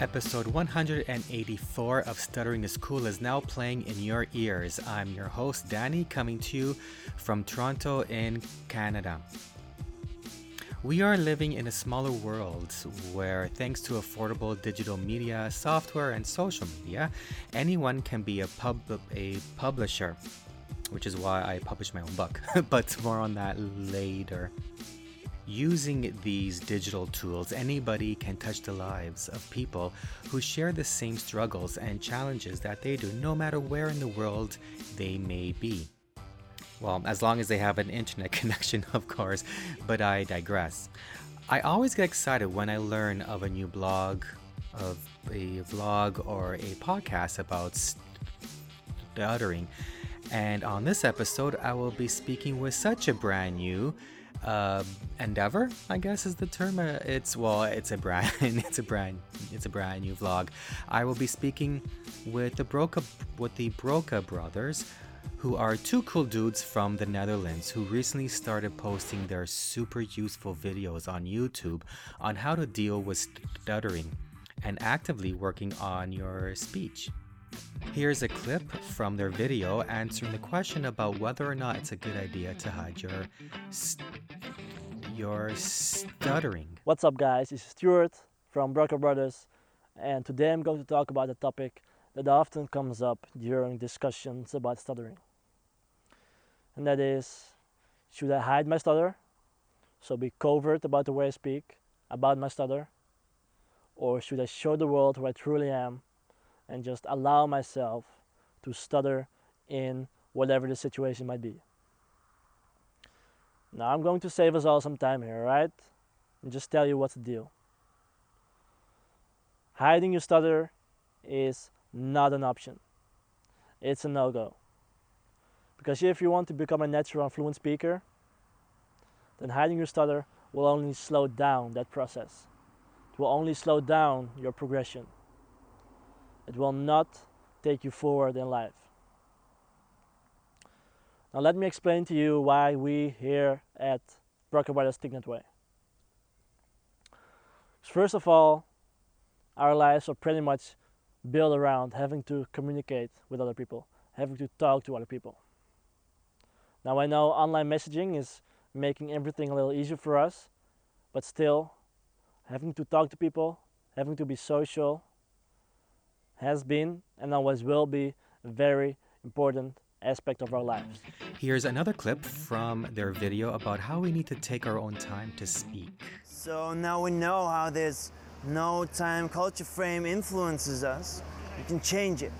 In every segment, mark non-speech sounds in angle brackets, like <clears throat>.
Episode 184 of Stuttering is Cool is now playing in your ears. I'm your host, Danny, coming to you from Toronto in Canada. We are living in a smaller world where, thanks to affordable digital media, software, and social media, anyone can be a, pub- a publisher, which is why I published my own book. <laughs> but more on that later. Using these digital tools, anybody can touch the lives of people who share the same struggles and challenges that they do, no matter where in the world they may be. Well, as long as they have an internet <laughs> connection, of course, but I digress. I always get excited when I learn of a new blog, of a vlog, or a podcast about stuttering. And on this episode, I will be speaking with such a brand new uh, endeavor i guess is the term. Uh, it's well it's a brand <laughs> it's a brand it's a brand new vlog. I will be speaking with the broca with the broca brothers who are two cool dudes from the netherlands who recently started posting their super useful videos on youtube on how to deal with stuttering and actively working on your speech Here's a clip from their video answering the question about whether or not it's a good idea to hide your st- your stuttering. What's up, guys? Is Stuart from Broca Brothers, and today I'm going to talk about a topic that often comes up during discussions about stuttering. And that is should I hide my stutter? So be covert about the way I speak, about my stutter? Or should I show the world who I truly am and just allow myself to stutter in whatever the situation might be. Now I'm going to save us all some time here, right? And just tell you what's the deal. Hiding your stutter is not an option. It's a no-go. Because if you want to become a natural and fluent speaker, then hiding your stutter will only slow down that process. It will only slow down your progression. It will not take you forward in life. Now, let me explain to you why we here at Brothers think that way. First of all, our lives are pretty much built around having to communicate with other people, having to talk to other people. Now, I know online messaging is making everything a little easier for us, but still, having to talk to people, having to be social, has been and always will be a very important aspect of our lives. Here's another clip from their video about how we need to take our own time to speak. So now we know how this no time culture frame influences us. We can change it.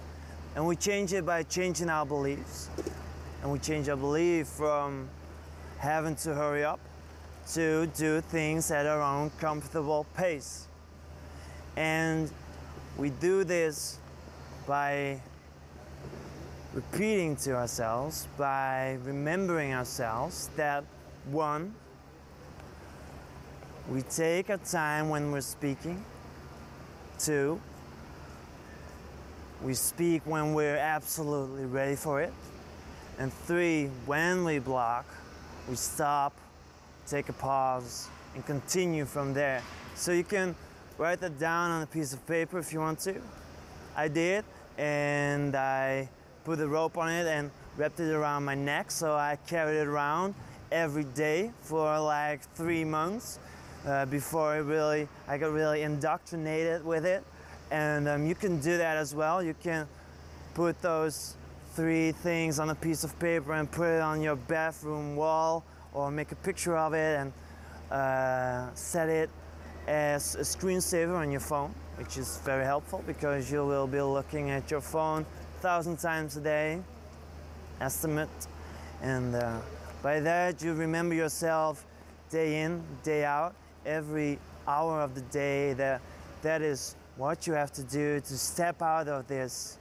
And we change it by changing our beliefs. And we change our belief from having to hurry up to do things at our own comfortable pace. And we do this by repeating to ourselves, by remembering ourselves that one, we take our time when we're speaking. Two, we speak when we're absolutely ready for it. And three, when we block, we stop, take a pause, and continue from there. So you can write that down on a piece of paper if you want to. I did, and I put a rope on it and wrapped it around my neck, so I carried it around every day for like three months uh, before I really I got really indoctrinated with it. And um, you can do that as well. You can put those three things on a piece of paper and put it on your bathroom wall or make a picture of it and uh, set it as a screensaver on your phone, which is very helpful because you will be looking at your phone thousand times a day, estimate, and uh, by that you remember yourself day in, day out, every hour of the day. That that is what you have to do to step out of this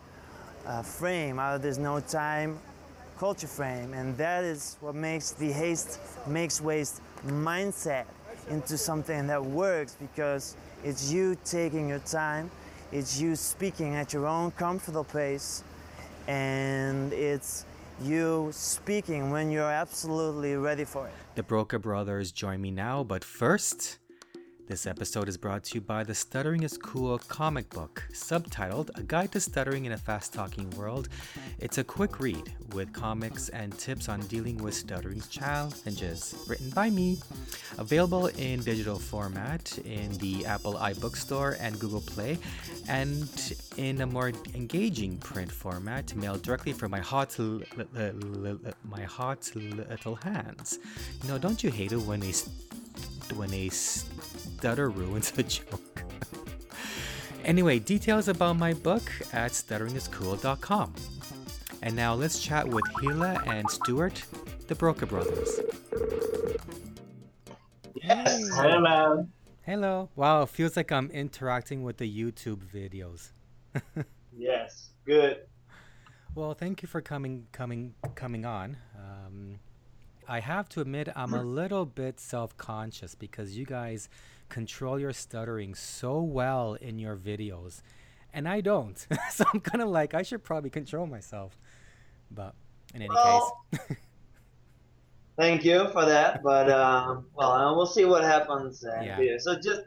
uh, frame, out of this no time culture frame, and that is what makes the haste makes waste mindset into something that works because it's you taking your time, it's you speaking at your own comfortable pace, and it's you speaking when you're absolutely ready for it. The Broca Brothers join me now, but first, This episode is brought to you by the Stuttering is Cool comic book, subtitled A Guide to Stuttering in a Fast Talking World. It's a quick read with comics and tips on dealing with stuttering challenges, written by me. Available in digital format in the Apple iBook Store and Google Play, and in a more engaging print format, mailed directly from my hot, l- l- l- my hot little hands. You know, don't you hate it when a when a stutter ruins a joke. anyway, details about my book at stutteringiscool.com. And now let's chat with Hille and Stuart, the Broca brothers. Yes, hey man. Hello. Wow, it feels like I'm interacting with the YouTube videos. <laughs> yes, good. Well, thank you for coming, coming, coming on. Um, I have to admit, I'm a little bit self-conscious because you guys control your stuttering so well in your videos and I don't. <laughs> so I'm kind of like I should probably control myself. But in any well, case. <laughs> thank you for that, but um, well, uh, we'll see what happens uh, yeah. So just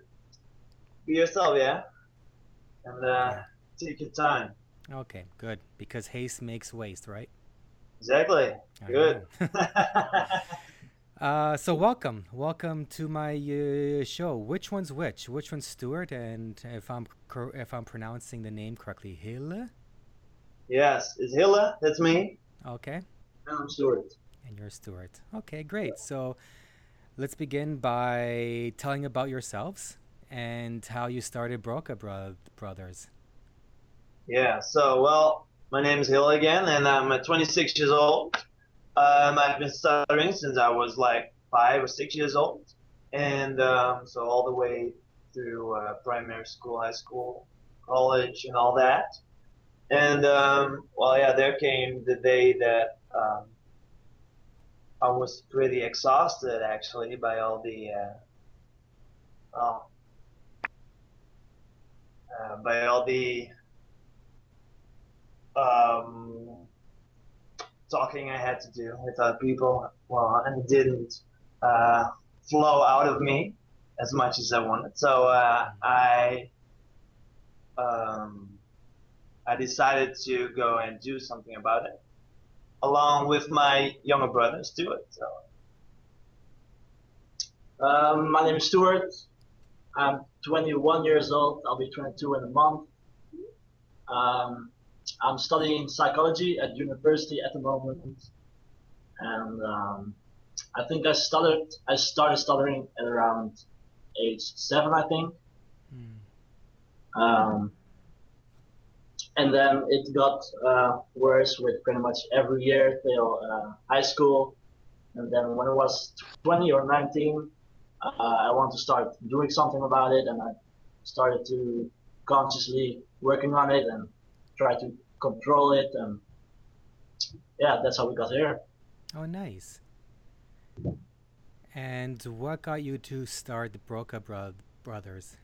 be yourself, yeah? And uh, take your time. Okay, good. Because haste makes waste, right? Exactly. Good. <laughs> Uh, so welcome, welcome to my uh, show. Which one's which? Which one's Stuart? And if I'm cor- if I'm pronouncing the name correctly, Hille. Yes, it's Hille. That's me. Okay. I'm Stuart. And you're Stuart. Okay, great. So let's begin by telling about yourselves and how you started Broca Bro- Brothers. Yeah. So well, my name is Hille again, and I'm 26 years old. Um, I've been stuttering since I was like five or six years old, and um, so all the way through uh, primary school, high school, college, and all that. And um, well, yeah, there came the day that um, I was pretty exhausted actually by all the uh, uh, uh by all the um, talking I had to do with other people, well, and it didn't uh, flow out of me as much as I wanted. So uh, I um, I decided to go and do something about it, along with my younger brother Stuart. So. Um, my name is Stuart. I'm 21 years old. I'll be 22 in a month. Um, I'm studying psychology at university at the moment, and um, I think I started I started stuttering at around age seven, I think. Mm. Um, and then it got uh, worse with pretty much every year till uh, high school. And then when I was 20 or 19, uh, I wanted to start doing something about it, and I started to consciously working on it and try to control it and yeah that's how we got here. Oh nice. And what got you to start the broca bro- brothers?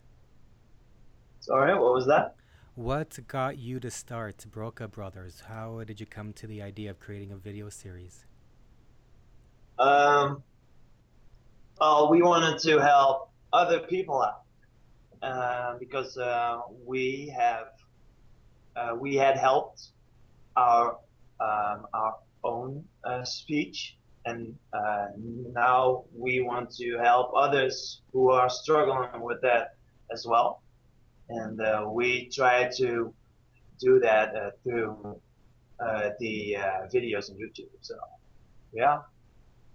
Sorry what was that? What got you to start broca brothers? How did you come to the idea of creating a video series? Um well we wanted to help other people out uh, because uh, we have uh, we had helped our um, our own uh, speech, and uh, now we want to help others who are struggling with that as well. And uh, we try to do that uh, through uh, the videos on YouTube. So, yeah.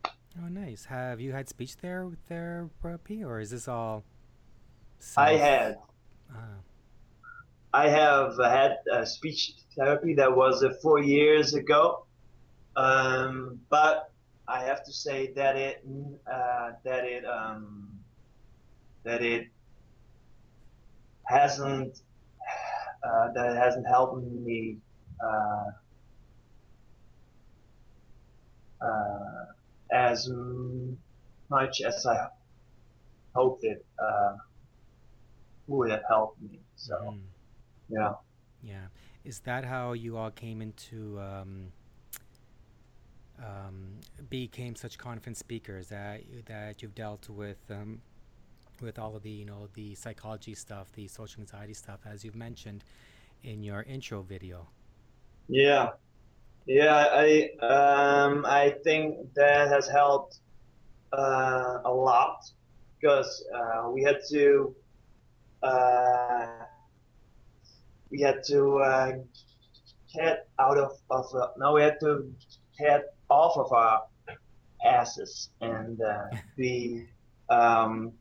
Oh, nice. Have you had speech there with their P, or is this all? Self- I had. Ah. I have had speech therapy that was uh, four years ago, um, but I have to say that it uh, that it um, that it hasn't uh, that it hasn't helped me uh, as much as I hoped it uh, would have helped me. So. Mm. Yeah. Yeah. Is that how you all came into um, um, became such confident speakers that that you've dealt with um, with all of the you know the psychology stuff, the social anxiety stuff, as you've mentioned in your intro video. Yeah, yeah, I um, I think that has helped uh, a lot because uh, we had to uh, we had to uh, get out of of uh, no, we had to get off of our asses and uh, <laughs> be um,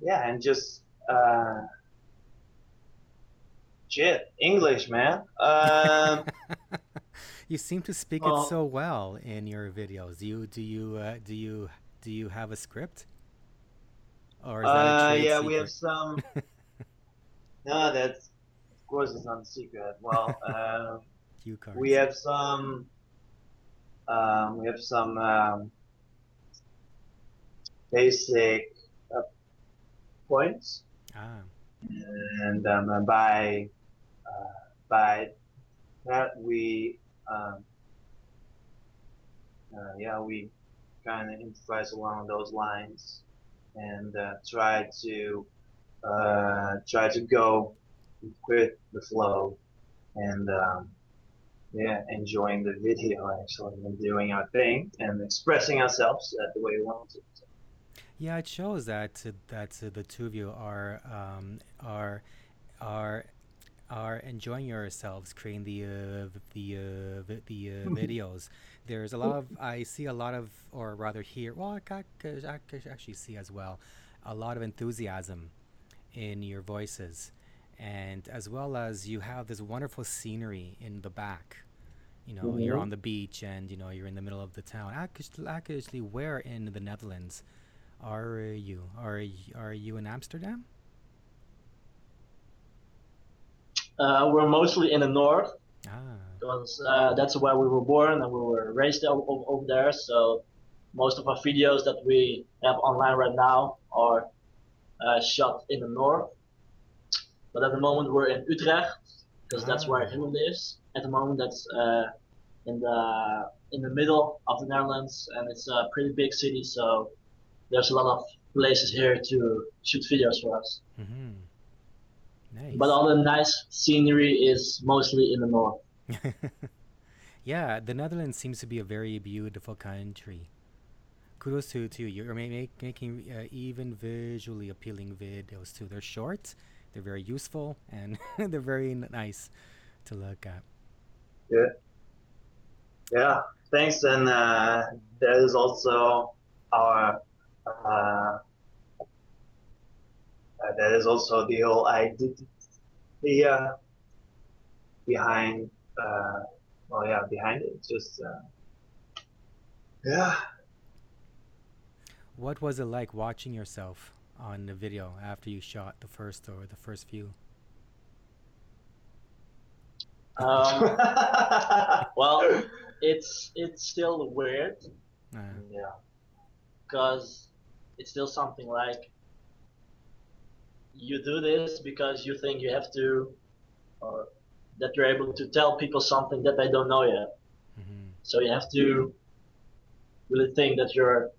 yeah, and just uh, shit English, man. Um, <laughs> you seem to speak Well- it so well in your videos. Do you do you uh, do you do you have a script? Or is that a uh, trade yeah, secret? we have some. <laughs> no, that's of course it's not a secret. Well, <laughs> uh, we have some. Um, we have some um, basic uh, points, ah, and um, by uh, by that we um, uh, yeah we kind of improvise along those lines and uh, try to uh, try to go with the flow and um, yeah enjoying the video actually and doing our thing and expressing ourselves uh, the way we want to yeah, it shows that that the two of you are um, are are are enjoying yourselves creating the uh, the uh, vi- the uh, <laughs> videos. There's a lot of I see a lot of or rather hear well I ca- I actually see as well a lot of enthusiasm in your voices and as well as you have this wonderful scenery in the back. You know, you're Mhm. on the beach and you know you're in the middle of the town. Actually, actually where in the Netherlands are you? Are are you in Amsterdam? Uh, we're mostly in the north Ah, because uh, that's where we were born and we were raised o- o- over there. So most of our videos that we have online right now are shot in the north. But at the moment we're in Utrecht because that's where Ah. he lives. At the moment that's uh, in the in the middle of the Netherlands and it's a pretty big city. So there's a lot of places here to shoot videos for us. mm-hmm. Nice. But all the nice scenery is mostly in the north. <laughs> yeah, the Netherlands seems to be a very beautiful country. Kudos to to you. You're ma- make, making uh, even visually appealing videos too. They're short, they're very useful, and <laughs> they're very nice to look at. Yeah, Yeah. thanks. And uh, there is also our. Uh, uh, that is also the whole idea behind. Uh, well, yeah, behind it. Just. Uh, yeah. What was it like watching yourself on the video after you shot the first or the first few? Um, <laughs> well, it's it's still weird Uh, yeah. because it's still something like you do this because you think you have to, or that you're able to tell people something that they don't know yet. mhm. So you have to really think that you're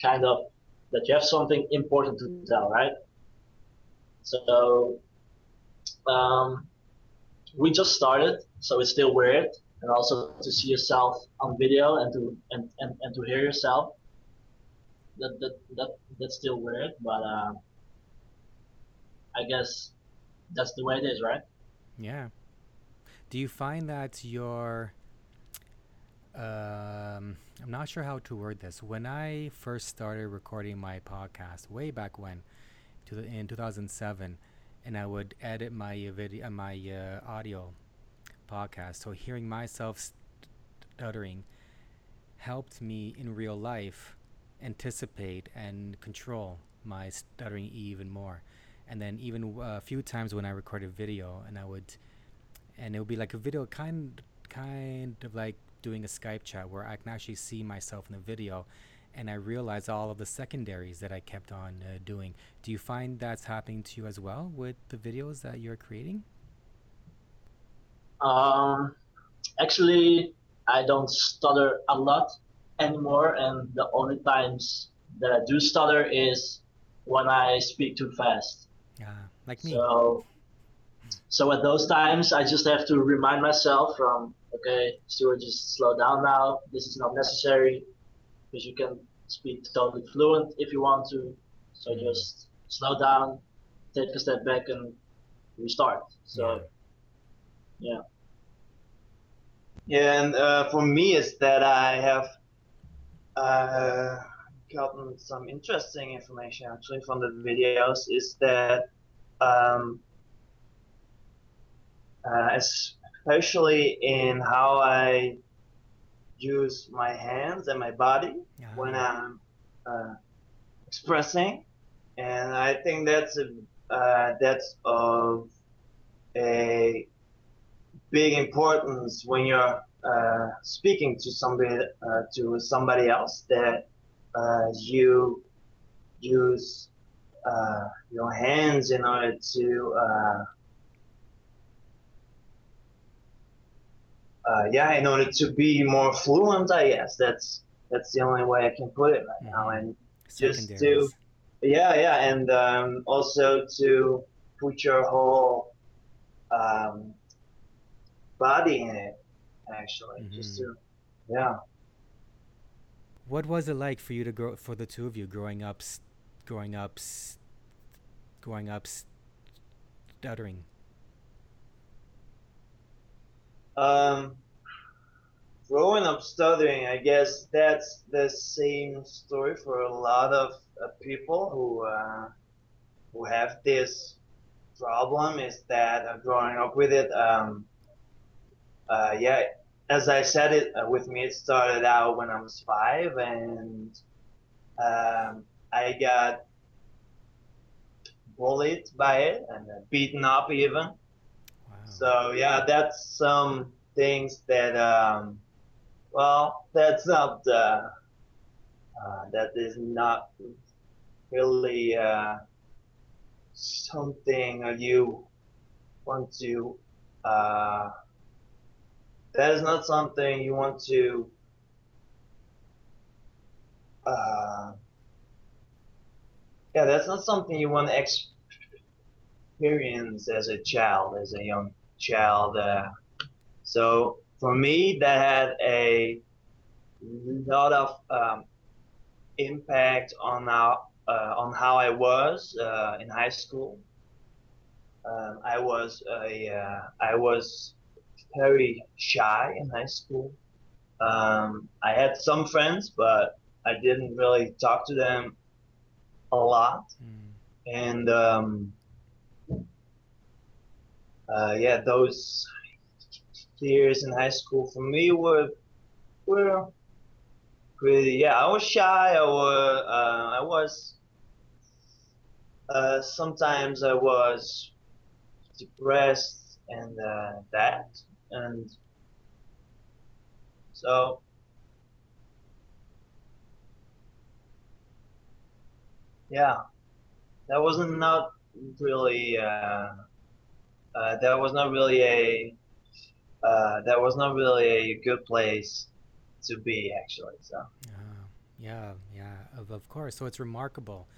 kind of that you have something important to tell, right? So um, we just started, so it's still weird, and also to see yourself on video and to and, and, and to hear yourself. That that that that's still weird, but um, I guess that's the way it is, right? Yeah. Do you find that your um I'm not sure how to word this. When I first started recording my podcast way back when to the, in 2007 and I would edit my video uh, my uh, audio podcast. So hearing myself stuttering helped me in real life anticipate and control my stuttering even more. And then even a few times when I recorded video and I would and it would be like a video kind kind of like doing a Skype chat where I can actually see myself in the video and I realize all of the secondaries that I kept on uh, doing. Do you find that's happening to you as well with the videos that you're creating? Um, actually, I don't stutter a lot anymore, and the only times that I do stutter is when I speak too fast. Yeah, like me. So, so at those times, I just have to remind myself from, okay, Stuart, just slow down now. This is not necessary because you can speak totally fluent if you want to. So Mhm. just slow down, take a step back, and restart. So, yeah. Yeah, and uh, for me, is that I have uh, gotten some interesting information actually from the videos. Is that um, uh, especially in how I use my hands and my body Yeah. when I'm uh, expressing, and I think that's a uh, that's of a big importance when you're uh, speaking to somebody uh, to somebody else that uh, you use uh, your hands in order to uh, yeah in order to be more fluent I guess. That's that's the only way I can put it right now. And just to- yeah, yeah, and um, also to put your whole um, body in it, actually, just to, yeah. What was it like for you to grow for the two of you growing up, growing up, growing up, stuttering? Um, growing up stuttering, I guess that's the same story for a lot of uh, people who uh, who have this problem. Is that uh, growing up with it? Um, uh, yeah, as I said it uh, with me, it started out when I was five, and um, I got bullied by it and uh, beaten up even. So yeah, that's some things that um, well, that's not uh, uh, that is not really uh, something you want to. Uh, that is not something you want to. Uh, yeah, that's not something you want to experience as a child, as a young child. Uh, so for me, that had a lot of um, impact on how uh, on how I was uh, in high school. Um, I was a uh, I was very shy in high school. Um, I had some friends, but I didn't really talk to them a lot Mm. and um, uh, yeah, those years in high school for me were were pretty. Yeah, I was shy. I was. Uh, I was. Uh, sometimes I was depressed and uh, that, and so yeah, that wasn't not really. Uh, uh, that was not really a. Uh, that was not really a good place to be actually. So Ah, yeah, yeah, of, of course. So it's remarkable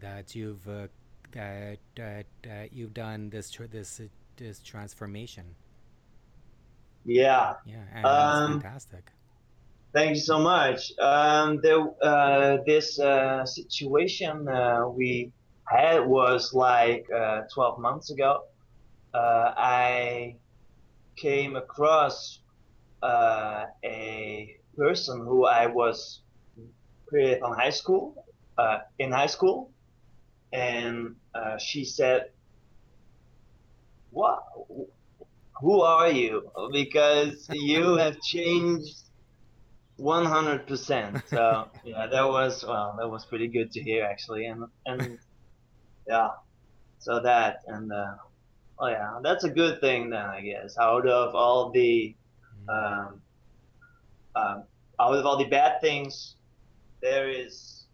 that you've uh, that that that you've done this tr- this uh, this transformation. yeah, Yeah, and Um, fantastic. Thank you so much. Um, there, uh, this uh, situation uh, we had was like uh, 12 months ago. Uh, I came across uh, a person who I was with on high school, uh, in high school, and uh, she said, "What? Who are you? Because you <laughs> have changed." One hundred percent. So yeah, that was well, that was pretty good to hear actually, and and yeah, so that and uh, oh yeah, that's a good thing then I guess. Out of all the Mm. um, um, out of all the bad things, there is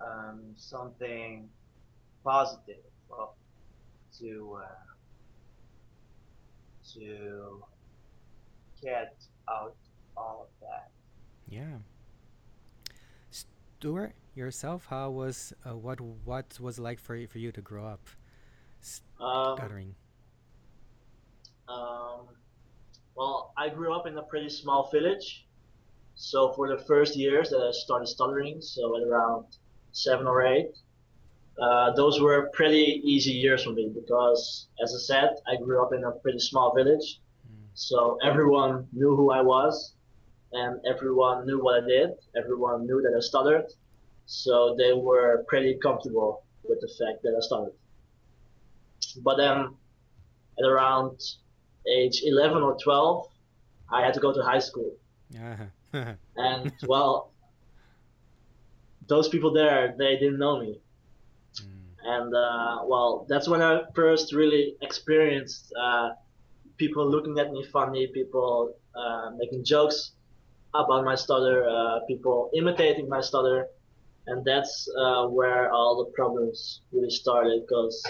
um, something positive well, to uh, to get out all of that. Yeah. Stuart, yourself, how was uh, what what was it like for you, for you to grow up stuttering? um, well, I grew up in a pretty small village, so for the first years that I started stuttering, so at around seven or eight, uh, those were pretty easy years for me because, as I said, I grew up in a pretty small village, Mm. so everyone knew who I was, and everyone knew what I did. Everyone knew that I stuttered, so they were pretty comfortable with the fact that I stuttered. But then, at around age 11 or 12, I had to go to high school. Uh-huh. <laughs> And, well, those people there, they didn't know me. Mm. And, uh, well, that's when I first really experienced uh, people looking at me funny, people uh, making jokes about my stutter, uh, people imitating my stutter. And that's uh, where all the problems really started because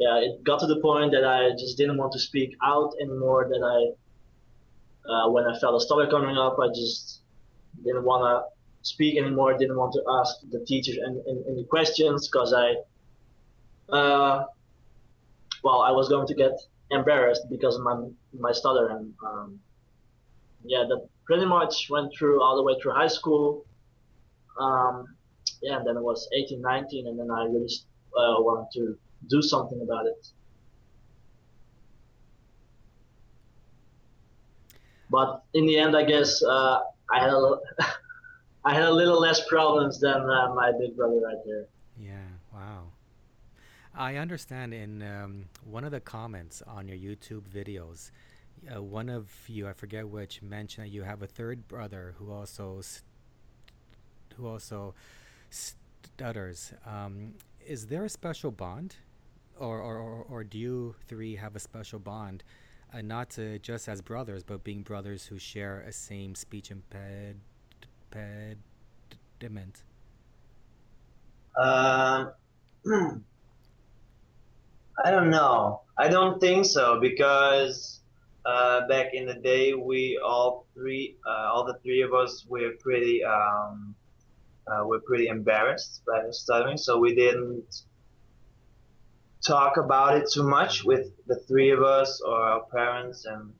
yeah, it got to the point that I just didn't want to speak out anymore. That I, uh, when I felt a stutter coming up, I just didn't want to speak anymore. Didn't want to ask the teachers any, any, any questions because I, uh, well, I was going to get embarrassed because of my my stutter, and um, yeah, that pretty much went through all the way through high school. Um, yeah, and then I was 18, 19, and then I really uh, wanted to do something about it. But in the end, I guess uh, I had a little, <laughs> had a little less problems than uh, my big brother right there. Yeah, wow. I understand in um, one of the comments on your YouTube videos, uh, one of you, I forget which, mentioned that you have a third brother who also who also stutters. Um, is there a special bond, or or, or, do you three have a special bond, uh, not to just as brothers, but being brothers who share a same speech imped- impediment? Um, <clears throat> I don't know. I don't think so because uh, back in the day, we all three, uh, all the three of us, were pretty, um, uh, were pretty embarrassed by stuttering, so we didn't talk about it too much with the three of us or our parents and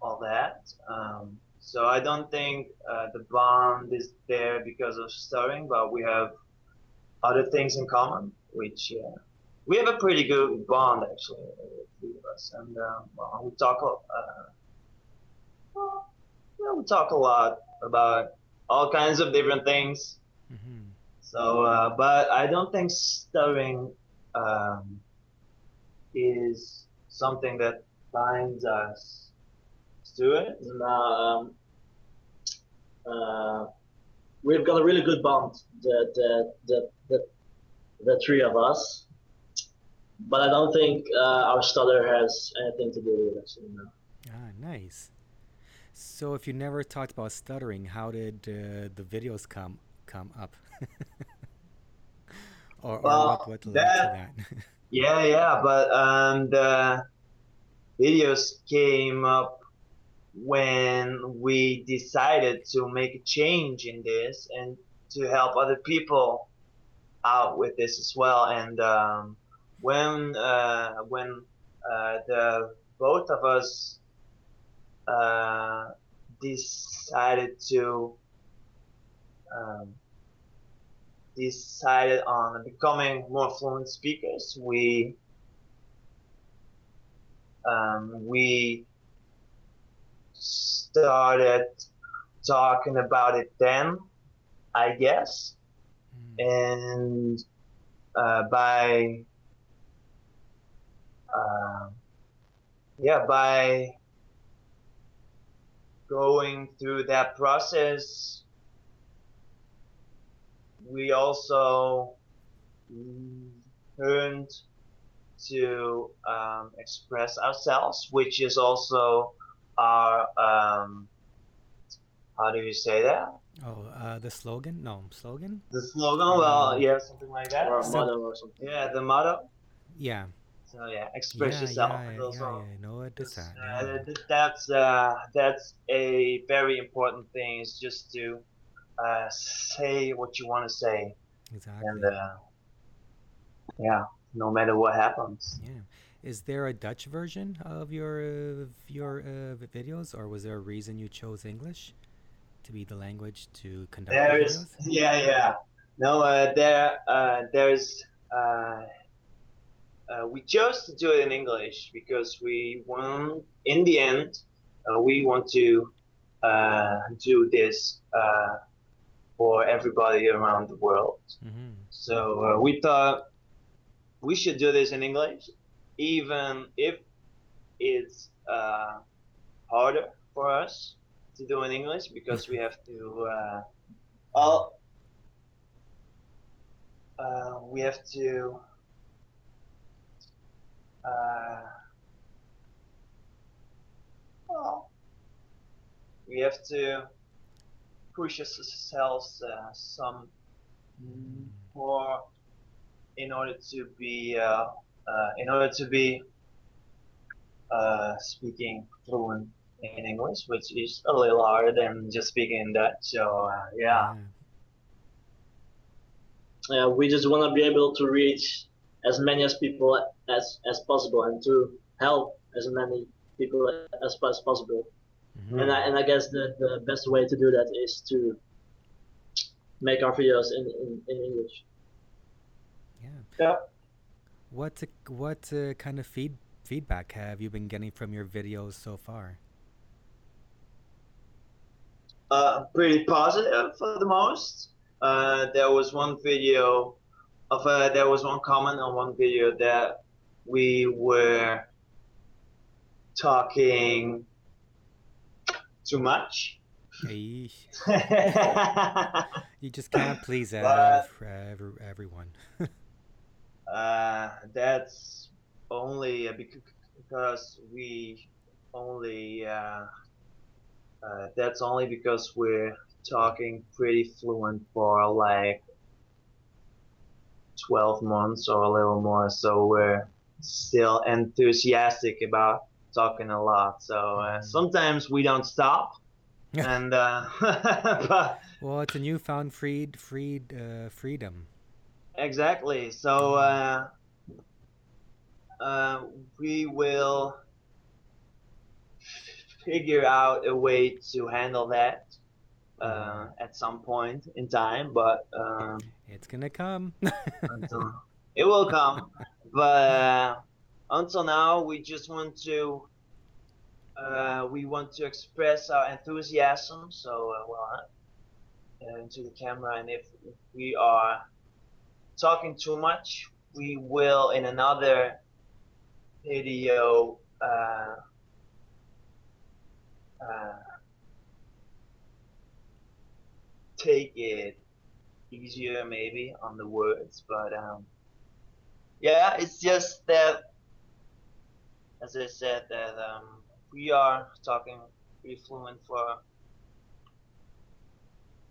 all that. Um, so I don't think uh, the bond is there because of stuttering, but we have other things in common, which uh, we have a pretty good bond actually, the three of us, and um, well, we talk. Uh, well, yeah, we talk a lot about all kinds of different things. hmm So, uh, but I don't think stuttering um, is something that binds us to it. And, um, uh, we've got a really good bond, the, the, the, the, the three of us. But I don't think uh, our stutter has anything to do with it. Actually, no. Ah, nice. So, if you never talked about stuttering, how did uh, the videos come come up? <laughs> or, or Well, what what led that- to that? <laughs> Yeah, yeah, but um, the videos came up when we decided to make a change in this and to help other people out with this as well. And um, when uh, when uh, the both of us uh, decided to um, decided on becoming more fluent speakers, we um, we started talking about it then, I guess, Mm. and uh, by uh, yeah by going through that process we also learned to um, express ourselves, which is also our um, how do you say that? Oh, uh, the slogan? No, slogan? The slogan? Well, yeah, something like that. Or a So- motto or something. Yeah, the motto. Yeah. So yeah, express yeah, yourself. yeah, is yeah, also- yeah, I know what is that. Uh, yeah. th- th- that's uh, that's a very important thing. Is just to uh, say what you want to say, Exactly. and uh, yeah, no matter what happens. Yeah. Is there a Dutch version of your of your uh, videos, or was there a reason you chose English to be the language to conduct There the is, videos? yeah, yeah. No, uh, there, uh, there's. Uh, uh, we chose to do it in English because we want, in the end, uh, we want to uh, do this uh, for everybody around the world. Mm-hmm. So uh, we thought we should do this in English, even if it's uh, harder for us to do in English because we have to. Uh, all, uh, we have to. Uh, well, we have to push ourselves uh, some more in order to be uh, uh, in order to be uh, speaking fluent in English, which is a little harder than just speaking in Dutch. So uh, yeah, uh, we just want to be able to reach as many as people as as possible and to help as many people as, as possible. Mm-hmm. And I and I guess the, the best way to do that is to make our videos in, in, in English. Yeah. Yeah. What uh, what uh, kind of feed feedback have you been getting from your videos so far? uh, pretty positive for the most. Uh, there was one video of uh, there was one comment on one video that we were talking too much. <laughs> You just can't please But- ev- everyone. <laughs> Uh, that's only uh, because we only uh, uh, that's only because we're talking pretty fluent for like 12 months or a little more so we're still enthusiastic about talking a lot so uh, Mhm. sometimes we don't stop <laughs> and uh, <laughs> but well, it's a newfound freed freed uh, freedom. Exactly. So uh, uh, we will figure out a way to handle that uh, at some point in time, but um, It's gonna come. <laughs> until it will come. But uh, until now, we just want to uh, we want to express our enthusiasm. So uh, well, uh, into the camera, and if, we are talking too much, we will in another video. Uh, uh, take it easier maybe on the words but um yeah it's just that as i said that um we are talking pretty fluent for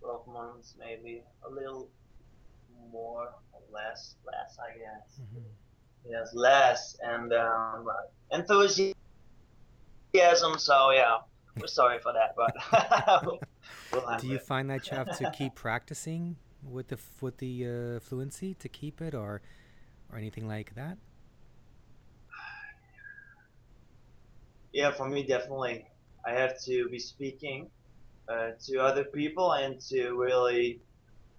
12 months maybe a little more or less less i guess Mhm. yes less and um enthusiasm so yeah we're sorry for that but <laughs> we'll Do you it. find that you have to <laughs> keep practicing with the with the uh, fluency to keep it, or or anything like that? Yeah for me definitely. I have to be speaking uh, to other people and to really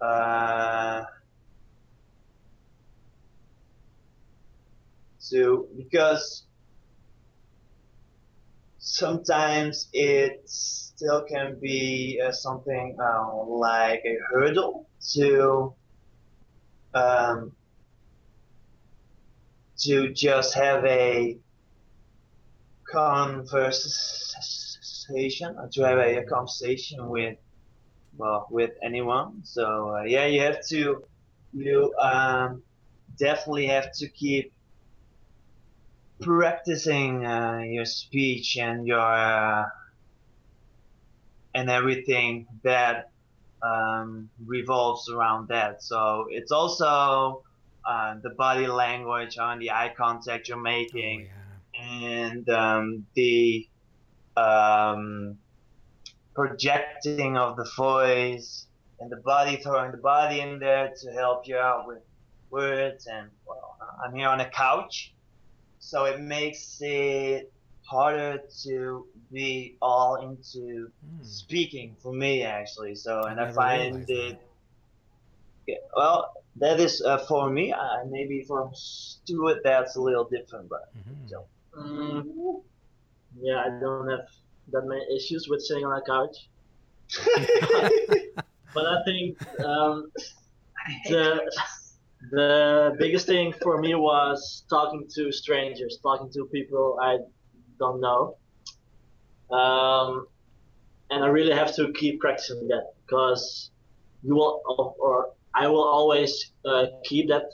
uh, to because sometimes it still can be uh, something uh, like a hurdle to um, to just have a conversation or to have a, a conversation with well with anyone. So uh, yeah you have to you um, definitely have to keep practicing uh, your speech and your uh, and everything that um, revolves around that. So it's also uh, the body language and the eye contact you're Oh, making. yeah. And um, the um, projecting of the voice and the body throwing the body in there to help you out with words and well i'm here on a couch so it makes it harder to be all into Mm. speaking for me actually so and i never find it yeah, well that is uh, for me uh, maybe for stuart that's a little different but Mhm. so Mm, yeah, I don't have that many issues with sitting on a couch. <laughs> <laughs> But I think um, the the biggest thing for me was talking to strangers, talking to people I don't know. Um, and I really have to keep practicing that because you will, or I will always uh, keep that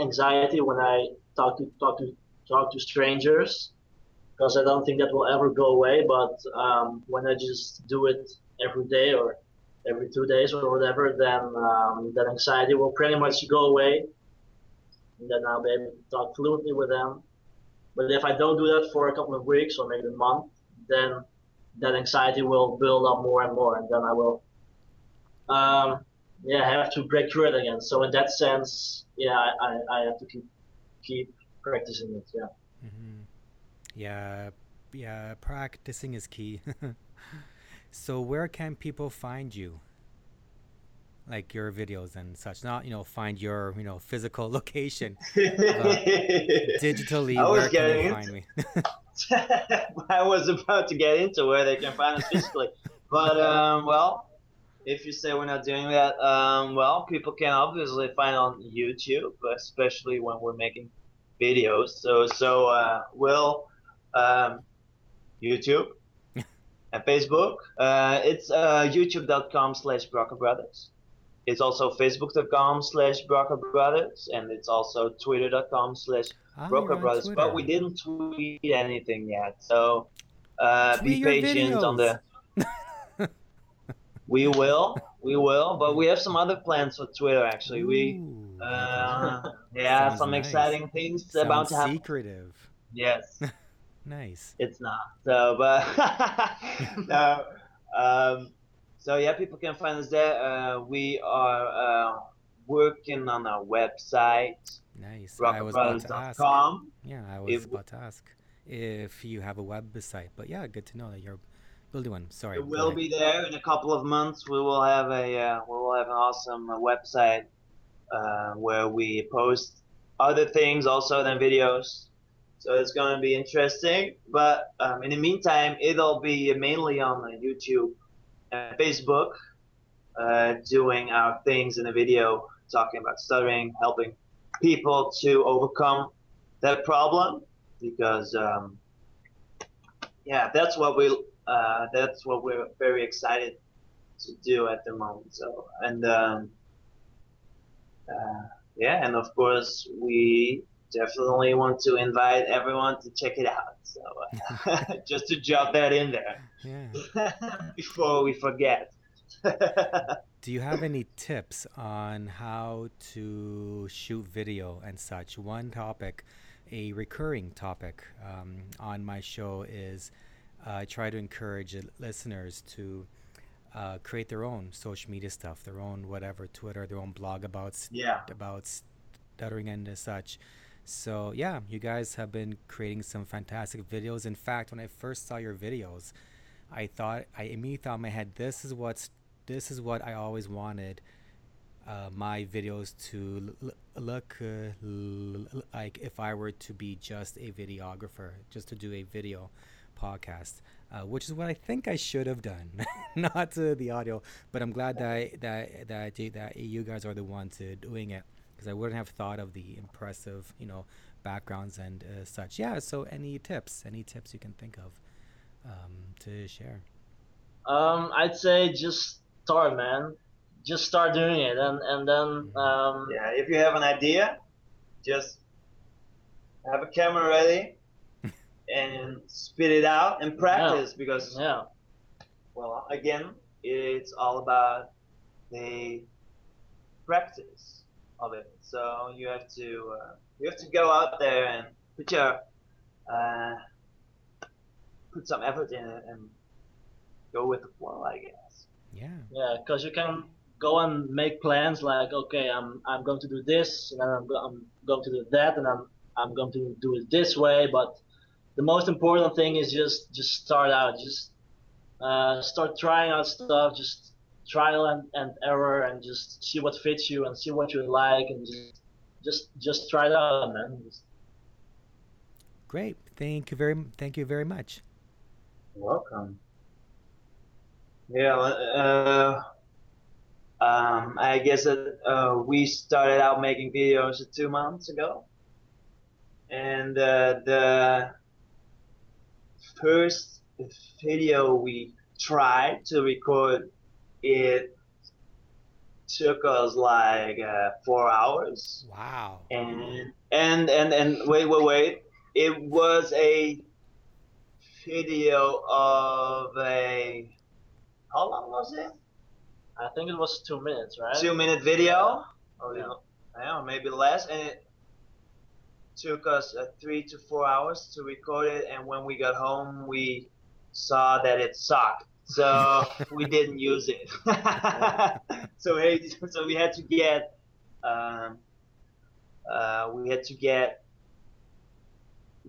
anxiety when I talk to talk to talk to strangers because I don't think that will ever go away. But um, when I just do it every day or every two days or whatever, then um, that anxiety will pretty much go away. And then I'll be able to talk fluently with them. But if I don't do that for a couple of weeks or maybe a month, then that anxiety will build up more and more, and then I will, um, yeah, have to break through it again. So in that sense, yeah, I, I, have to keep keep practicing it. Yeah. Mhm. Yeah, yeah, practicing is key. <laughs> so where can people find you? Like your videos and such. Not, you know, find your, you know, physical <laughs> location. Digitally, I was where can you getting find me? <laughs> I was about to get into where they can find us physically, but um, well, if you say we're not doing that, um, well, people can obviously find on YouTube, especially when we're making videos. So so uh, we'll um, YouTube <laughs> and Facebook. Uh, it's uh, YouTube.com/slash Broca Brothers. It's also Facebook.com slash Broca Brothers, and it's also Twitter.com/slash Ah, you're Broca Brothers, but we didn't tweet anything yet. So uh, be patient on the. <laughs> we will, we will, but we have some other plans for Twitter. Actually, we Ooh, uh, <laughs> yeah, Sounds some nice. exciting things about to happen. secretive. Yes, <laughs> Nice. it's not. So, but <laughs> no. Um, so yeah, people can find us there. Uh, we are uh, working on our website, Nice. I was about to ask. brocabrothers.com. Yeah, I was If- about to ask if you have a website. But yeah, good to know that you're building one. Sorry. It will be there in a couple of months. We will have a uh, we will have an awesome uh, website uh, where we post other things also than videos. So it's going to be interesting. But um, in the meantime, it'll be mainly on uh, YouTube and Facebook, uh, doing our things in the video, talking about stuttering, helping people to overcome that problem. Because um, yeah, that's what we uh, that's what we're very excited to do at the moment. So and um, uh, yeah, and of course we definitely want to invite everyone to check it out. So uh, <laughs> just to drop that in there Yeah. <laughs> before we forget. <laughs> Do you have any tips on how to shoot video and such? One topic, a recurring topic um, on my show is I try to encourage listeners to uh, create their own social media stuff, their own whatever, Twitter, their own blog about yeah. about stuttering and such. So yeah, you guys have been creating some fantastic videos. In fact, when I first saw your videos, I thought I immediately thought in my head, this is what's this is what I always wanted uh, my videos to l- l- look uh, l- like if I were to be just a videographer, just to do a video podcast, uh, which is what I think I should have done, <laughs> not uh, the audio. But I'm glad that I, that that I did- that you guys are the ones uh, doing it because I wouldn't have thought of the impressive, you know, backgrounds and uh, such. Yeah. So any tips? Any tips you can think of um, to share? Um, I'd say just start, man. Just start doing it, and and then um, Yeah. If you have an idea, just have a camera ready and spit it out and practice because yeah, well again it's all about the practice of it so you have to uh, you have to go out there and put your uh, put some effort in it and go with the flow i guess Yeah. Yeah, because you can go and make plans like, okay, I'm I'm going to do this, and then I'm, go- I'm going to do that, and I'm I'm going to do it this way. But the most important thing is just just start out, just uh, start trying out stuff, just trial and, and error, and just see what fits you and see what you like, and just just just try it out, man. Just, Great. Thank you very thank you very much. Welcome. Yeah, uh, um, I guess that uh, we started out making videos two months ago, and uh, the first video we tried to record, it took us like uh, four hours Wow. and and and and wait wait wait it was a video of a how long was it I think it was two minutes, right? two minute video or yeah. yeah maybe less and it took us uh, three to four hours to record it and when we got home we saw that it sucked. So <laughs> we didn't use it. <laughs> So we, <laughs> so we had to get um, uh, we had to get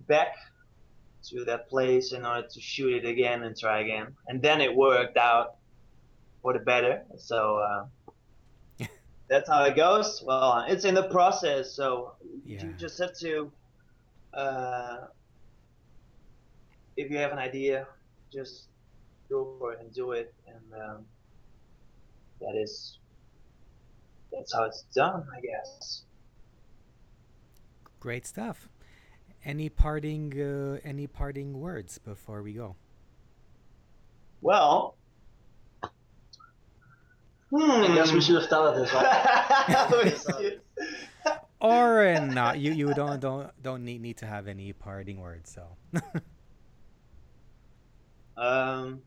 back to that place in order to shoot it again and try again. And then it worked out for the better. So uh, that's how it goes well it's in the process so Yeah. you just have to uh, if you have an idea just go for it and do it and um, that is that's how it's done i guess Great stuff. Any parting uh, any parting words before we go? well hmm. I guess we should have started this. Right? Or not. You you don't don't don't need need to have any parting words. So <laughs> um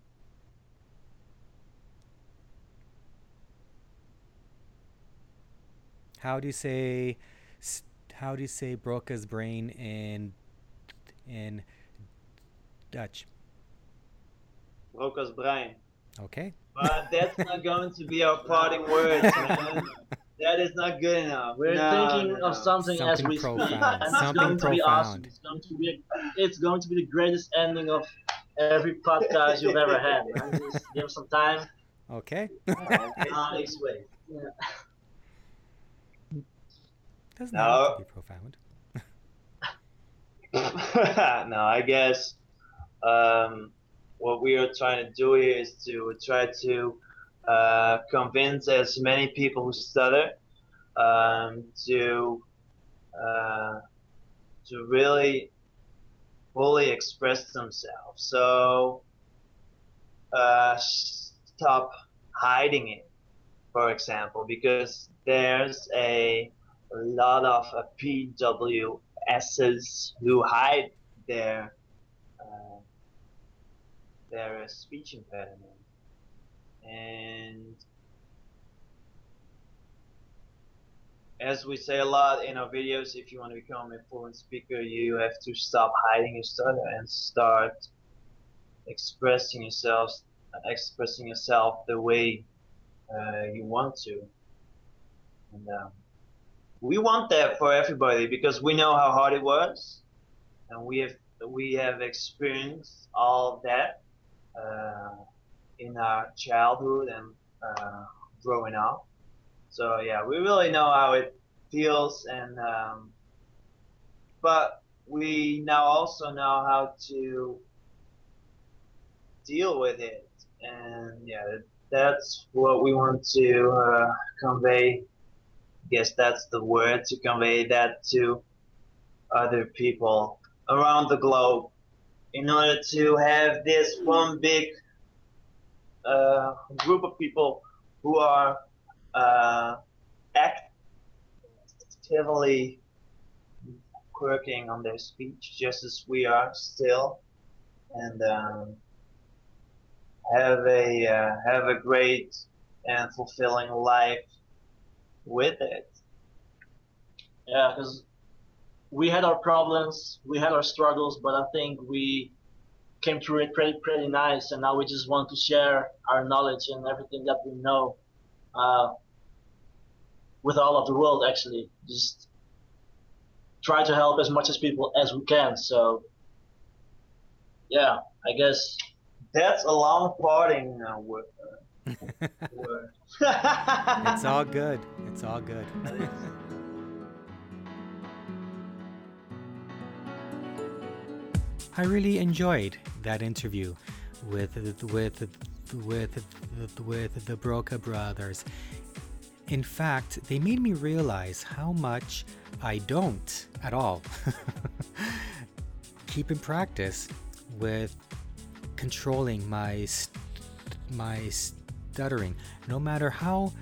how do you say s- how do you say broke his brain in in Dutch? Broca's brain. Okay. But that's not going to be our parting words, <laughs> man. That is not good enough. We're No, thinking no, of no. something, as Something we speak, profound, and <laughs> it's something going to be awesome. profound. It's going to be, it's going to be the greatest ending of every podcast you've ever had. Man. Just give some time. Okay. <laughs> Uh, Next week. Doesn't No. have to be profound. no, I guess um, what we are trying to do is to try to uh, convince as many people who stutter um, to uh, to really fully express themselves. So uh, stop hiding it, for example, because there's a lot of uh, PWSs who hide their their uh, speech impediment, and as we say a lot in our videos, if you want to become a fluent speaker, you have to stop hiding your stutter and start expressing yourself, expressing yourself the way uh, you want to. And um, we want that for everybody because we know how hard it was, and we have we have experienced all that in our childhood and uh, growing up. So yeah, we really know how it feels, and um, but we now also know how to deal with it, and yeah, that's what we want to uh, convey. Guess that's the word to convey that to other people around the globe in order to have this one big uh, group of people who are uh, actively working on their speech just as we are still. And um, have a uh, have a great and fulfilling life with it. Yeah, because we had our problems, we had our struggles, but I think we came through it pretty pretty nice, and now we just want to share our knowledge and everything that we know uh, with all of the world. Actually, just try to help as much as people as we can. So yeah, I guess That's a long parting uh, word. <laughs> <laughs> it's all good. It's all good. <laughs> I really enjoyed that interview with with with with the Broca brothers. In fact, they made me realize how much I don't at all <laughs> keep in practice with controlling my st- my stuttering. No matter how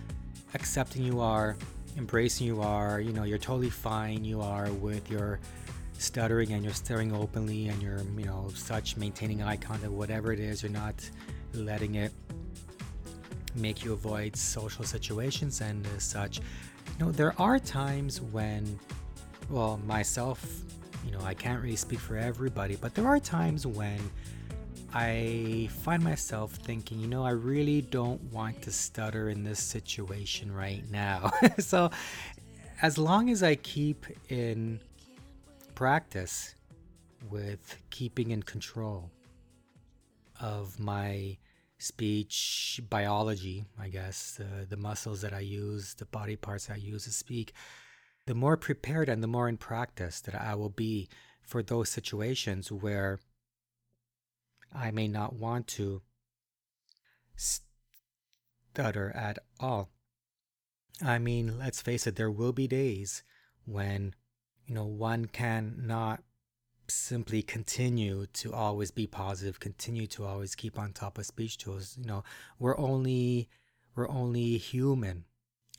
accepting you are, embracing you are, you know, you're totally fine you are with your stuttering and you're staring openly and you're, you know, such maintaining eye contact, whatever it is, you're not letting it make you avoid social situations and uh, such. You know, there are times when, well, myself, you know, I can't really speak for everybody, but there are times when I find myself thinking, you know, I really don't want to stutter in this situation right now. <laughs> so, as long as I keep in practice with keeping in control of my speech biology, I guess, uh, the muscles that I use, the body parts I use to speak, the more prepared and the more in practice that I will be for those situations where I may not want to stutter at all. I mean, let's face it, there will be days when, you know, one can not simply continue to always be positive, continue to always keep on top of speech tools. You know, we're only we're only human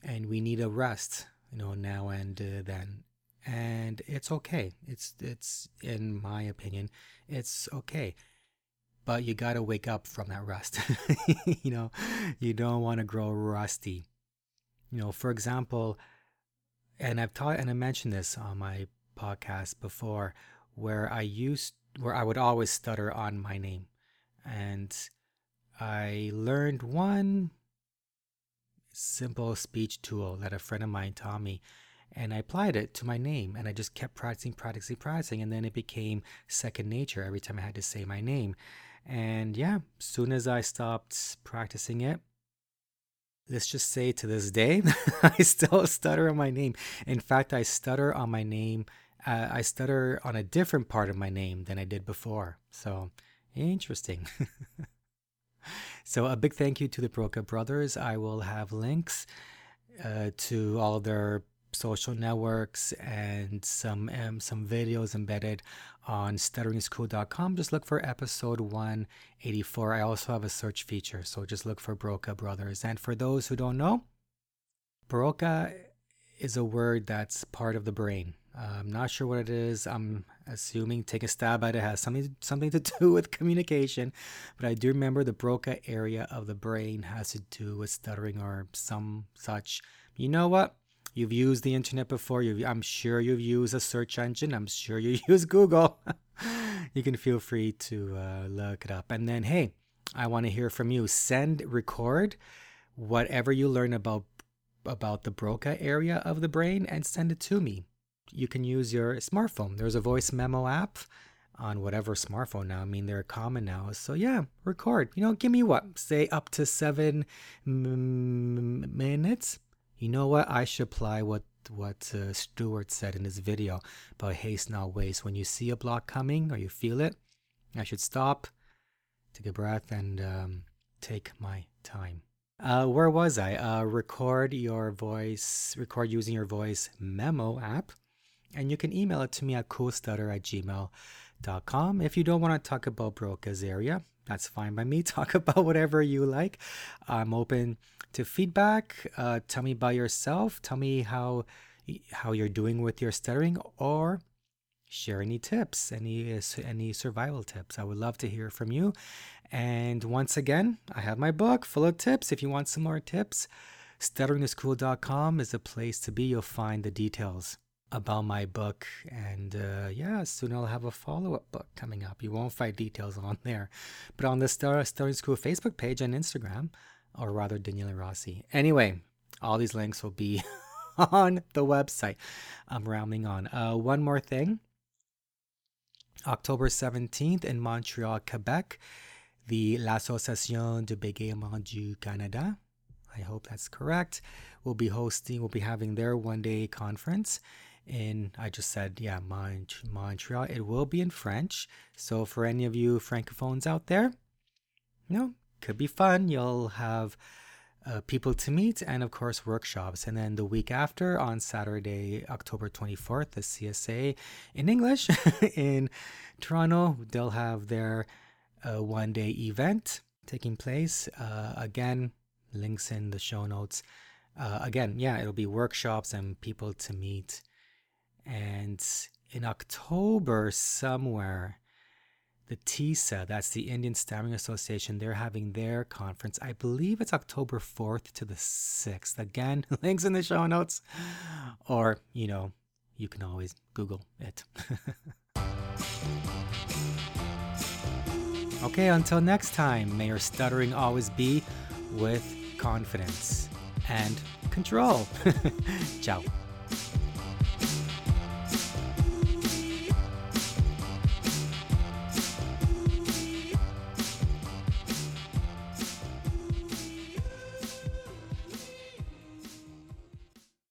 and we need a rest, you know, now and uh, then. And it's okay. It's it's in my opinion, it's okay but you got to wake up from that rust. <laughs> you know, you don't want to grow rusty. You know, for example, and I've taught and I mentioned this on my podcast before, where I used where I would always stutter on my name, and I learned one simple speech tool that a friend of mine taught me and I applied it to my name and I just kept practicing, practicing, practicing, and then it became second nature every time I had to say my name. And yeah, soon as I stopped practicing it, let's just say to this day, <laughs> I still stutter on my name. In fact, I stutter on my name. Uh, I stutter on a different part of my name than I did before. So interesting. <laughs> so a big thank you to the Broca brothers. I will have links uh, to all of their social networks and some um, some videos embedded on stutteringschool.com. Just look for episode 184. I also have a search feature, so just look for Broca Brothers. And for those who don't know, Broca is a word that's part of the brain. Uh, I'm not sure what it is. I'm assuming take a stab at it has something something to <laughs> do with communication, but I do remember the Broca area of the brain has to do with stuttering or some such. You know what? You've used the internet before. you I'm sure you've used a search engine. I'm sure you <laughs> use Google. <laughs> you can feel free to uh, look it up. And then, hey, I want to hear from you. Send, record whatever you learn about about the Broca area of the brain and send it to me. You can use your smartphone. There's a voice memo app on whatever smartphone now. I mean, they're common now. So yeah, record. You know, give me what? Say up to seven m- minutes you know what? I should apply what what uh, Stuart said in his video about haste not waste. When you see a block coming or you feel it, I should stop, take a breath, and um, take my time. Uh, where was I? Uh, record your voice, record using your voice memo app, and you can email it to me at coolstutter at gmail.com. If you don't want to talk about Broca's area, that's fine by me. <laughs> Talk about whatever you like. I'm open to feedback. Uh, tell me about yourself. Tell me how how you're doing with your stuttering, or share any tips, any any survival tips. I would love to hear from you. And once again, I have my book full of tips. If you want some more tips, stutteringtheschool.com is a place to be. You'll find the details about my book. And uh, yeah, soon I'll have a follow up book coming up. You won't find details on <laughs> there, but on the Star Stuttering School Facebook page and Instagram, or rather Daniele Rossi. Anyway, all these links will be <laughs> on the website. I'm rambling on. Uh, one more thing. October 17th in Montreal, Quebec, the L'Association de Bégaiement du Canada, I hope that's correct, will be hosting, we'll be having their one day conference in, I just said, yeah, Mont- Montreal. It will be in French. So for any of you francophones out there, you know, could be fun. You'll have uh, people to meet and of course workshops and then the week after on saturday october 24th the csa in english <laughs> in toronto they'll have their uh, one day event taking place uh, again links in the show notes uh, again yeah it'll be workshops and people to meet and in october somewhere the TISA, that's the Indian Stammering Association, they're having their conference. I believe it's October 4th to the 6th. Again, <laughs> links in the show notes. Or, you know, you can always Google it. <laughs> okay, until next time, may your stuttering always be with confidence and control. <laughs> Ciao.